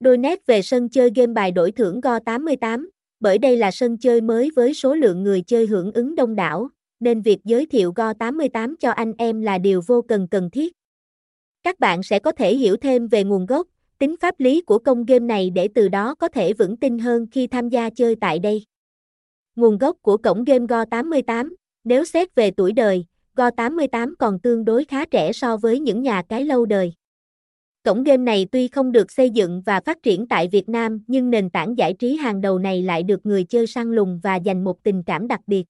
Đôi nét về sân chơi game bài đổi thưởng Go88, bởi đây là sân chơi mới với số lượng người chơi hưởng ứng đông đảo, nên việc giới thiệu Go88 cho anh em là điều vô cần cần thiết. Các bạn sẽ có thể hiểu thêm về nguồn gốc, tính pháp lý của công game này để từ đó có thể vững tin hơn khi tham gia chơi tại đây. Nguồn gốc của cổng game Go88, nếu xét về tuổi đời, Go88 còn tương đối khá trẻ so với những nhà cái lâu đời. Cổng game này tuy không được xây dựng và phát triển tại Việt Nam, nhưng nền tảng giải trí hàng đầu này lại được người chơi săn lùng và dành một tình cảm đặc biệt.